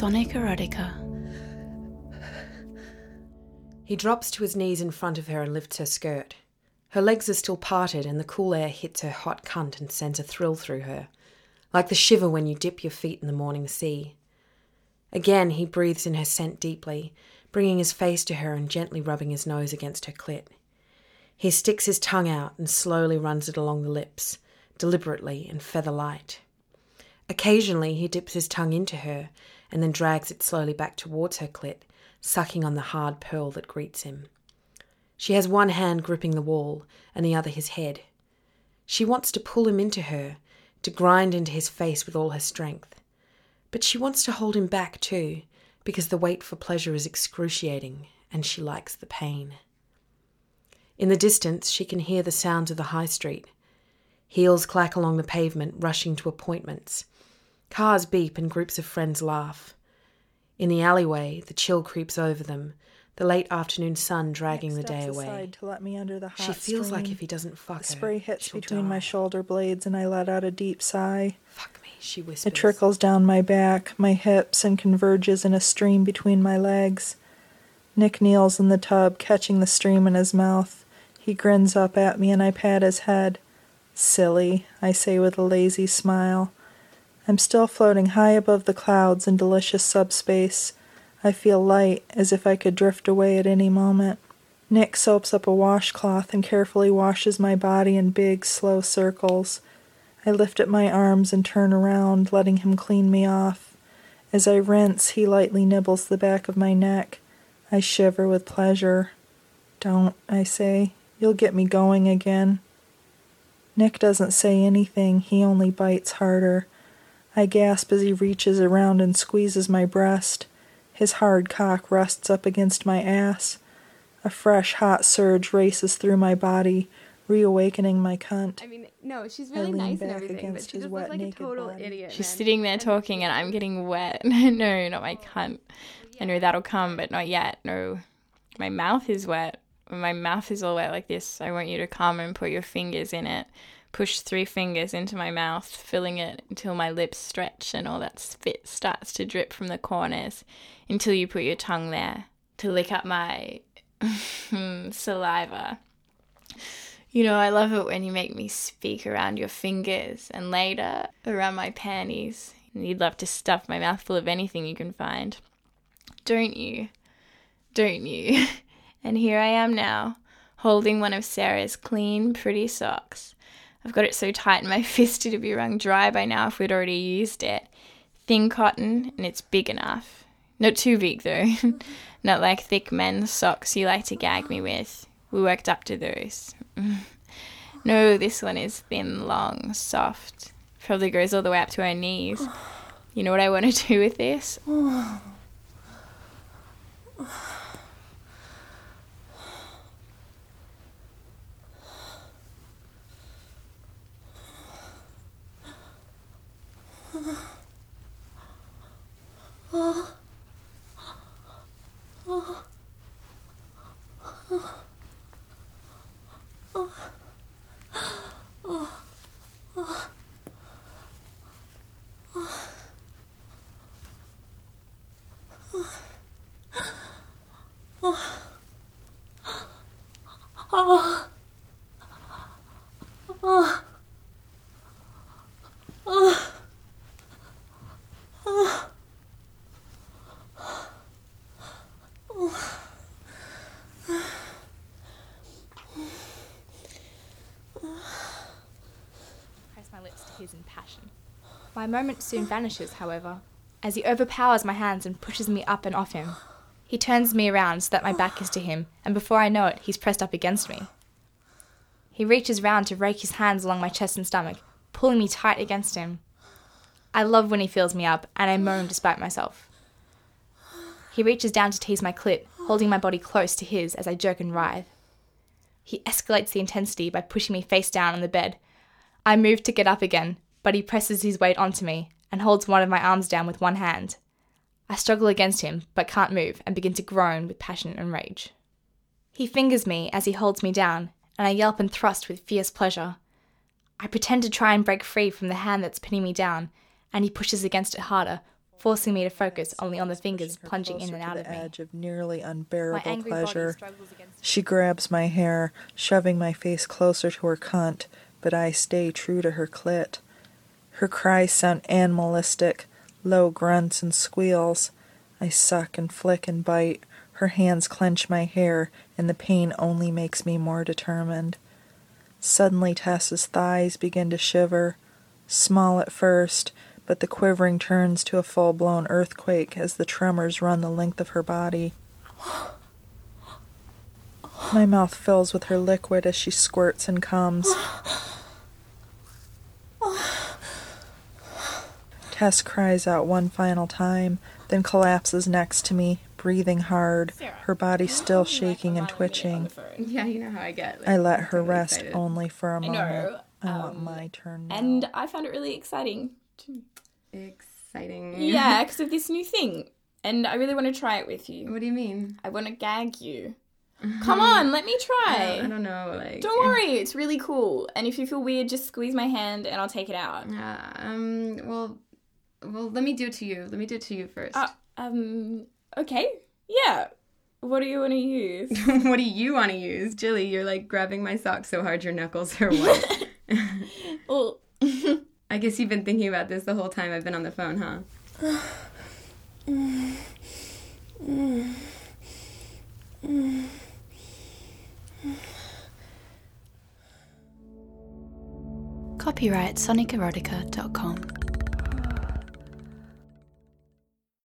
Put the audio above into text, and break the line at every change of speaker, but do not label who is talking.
Sonic Erotica.
He drops to his knees in front of her and lifts her skirt. Her legs are still parted, and the cool air hits her hot cunt and sends a thrill through her, like the shiver when you dip your feet in the morning sea. Again, he breathes in her scent deeply, bringing his face to her and gently rubbing his nose against her clit. He sticks his tongue out and slowly runs it along the lips, deliberately and feather light. Occasionally, he dips his tongue into her and then drags it slowly back towards her clit, sucking on the hard pearl that greets him. She has one hand gripping the wall and the other his head. She wants to pull him into her, to grind into his face with all her strength. But she wants to hold him back too, because the wait for pleasure is excruciating and she likes the pain. In the distance, she can hear the sounds of the high street. Heels clack along the pavement, rushing to appointments. Cars beep and groups of friends laugh. In the alleyway, the chill creeps over them, the late afternoon sun dragging the day away.
To let me under the
She feels like if he doesn't fuck
the
her,
spray hits between my shoulder blades, and I let out a deep sigh.
Fuck me, she whispers.
It trickles down my back, my hips, and converges in a stream between my legs. Nick kneels in the tub, catching the stream in his mouth. He grins up at me, and I pat his head. Silly, I say with a lazy smile. I'm still floating high above the clouds in delicious subspace. I feel light, as if I could drift away at any moment. Nick soaps up a washcloth and carefully washes my body in big, slow circles. I lift up my arms and turn around, letting him clean me off. As I rinse, he lightly nibbles the back of my neck. I shiver with pleasure. Don't, I say. You'll get me going again. Nick doesn't say anything, he only bites harder. I gasp as he reaches around and squeezes my breast. His hard cock rests up against my ass. A fresh, hot surge races through my body, reawakening my cunt.
I mean, no, she's really nice and everything, but
against
she
his
just
wet,
looks like a total
body.
idiot.
She's
man.
sitting there talking and I'm getting wet. no, not my oh, cunt. I know that'll come, but not yet. No. My mouth is wet. When my mouth is all wet like this, I want you to come and put your fingers in it. Push three fingers into my mouth, filling it until my lips stretch and all that spit starts to drip from the corners until you put your tongue there to lick up my saliva. You know, I love it when you make me speak around your fingers and later around my panties. You'd love to stuff my mouth full of anything you can find. Don't you? Don't you? And here I am now, holding one of Sarah's clean, pretty socks. I've got it so tight in my fist it'd be wrung dry by now if we'd already used it. Thin cotton, and it's big enough. Not too big though. Not like thick men's socks you like to gag me with. We worked up to those. No, this one is thin, long, soft. Probably goes all the way up to her knees. You know what I want to do with this?
press my lips to his in passion. My moment soon vanishes, however, as he overpowers my hands and pushes me up and off him. He turns me around so that my back is to him, and before I know it, he's pressed up against me. He reaches round to rake his hands along my chest and stomach, pulling me tight against him. I love when he fills me up, and I moan despite myself. He reaches down to tease my clit, holding my body close to his as I jerk and writhe. He escalates the intensity by pushing me face down on the bed. I move to get up again, but he presses his weight onto me and holds one of my arms down with one hand. I struggle against him, but can't move and begin to groan with passion and rage. He fingers me as he holds me down, and I yelp and thrust with fierce pleasure. I pretend to try and break free from the hand that's pinning me down, and he pushes against it harder, forcing me to focus only on the fingers plunging in and out of me.
edge of nearly unbearable pleasure. She grabs my hair, shoving my face closer to her cunt, but I stay true to her clit. Her cries sound animalistic, low grunts and squeals. I suck and flick and bite. Her hands clench my hair, and the pain only makes me more determined. Suddenly, Tess's thighs begin to shiver. Small at first, but the quivering turns to a full blown earthquake as the tremors run the length of her body. My mouth fills with her liquid as she squirts and comes. Tess cries out one final time, then collapses next to me, breathing hard, her body still shaking and twitching.
Yeah, you know how I get.
I let her rest only for a moment.
know,
I want
um,
my turn now.
And I found it really exciting.
Exciting.
Yeah, because of this new thing. And I really want to try it with you.
What do you mean?
I want to gag you. Come on, let me try.
I don't know. Like.
Don't worry, it's really cool. And if you feel weird, just squeeze my hand and I'll take it out.
Yeah. Um. Well. Well, let me do it to you. Let me do it to you first.
Uh, um, okay. Yeah. What do you want to use?
what do you want to use, Jilly? You're like grabbing my sock so hard your knuckles are wet.
well,
I guess you've been thinking about this the whole time I've been on the phone, huh?
copyright sonicerotica.com.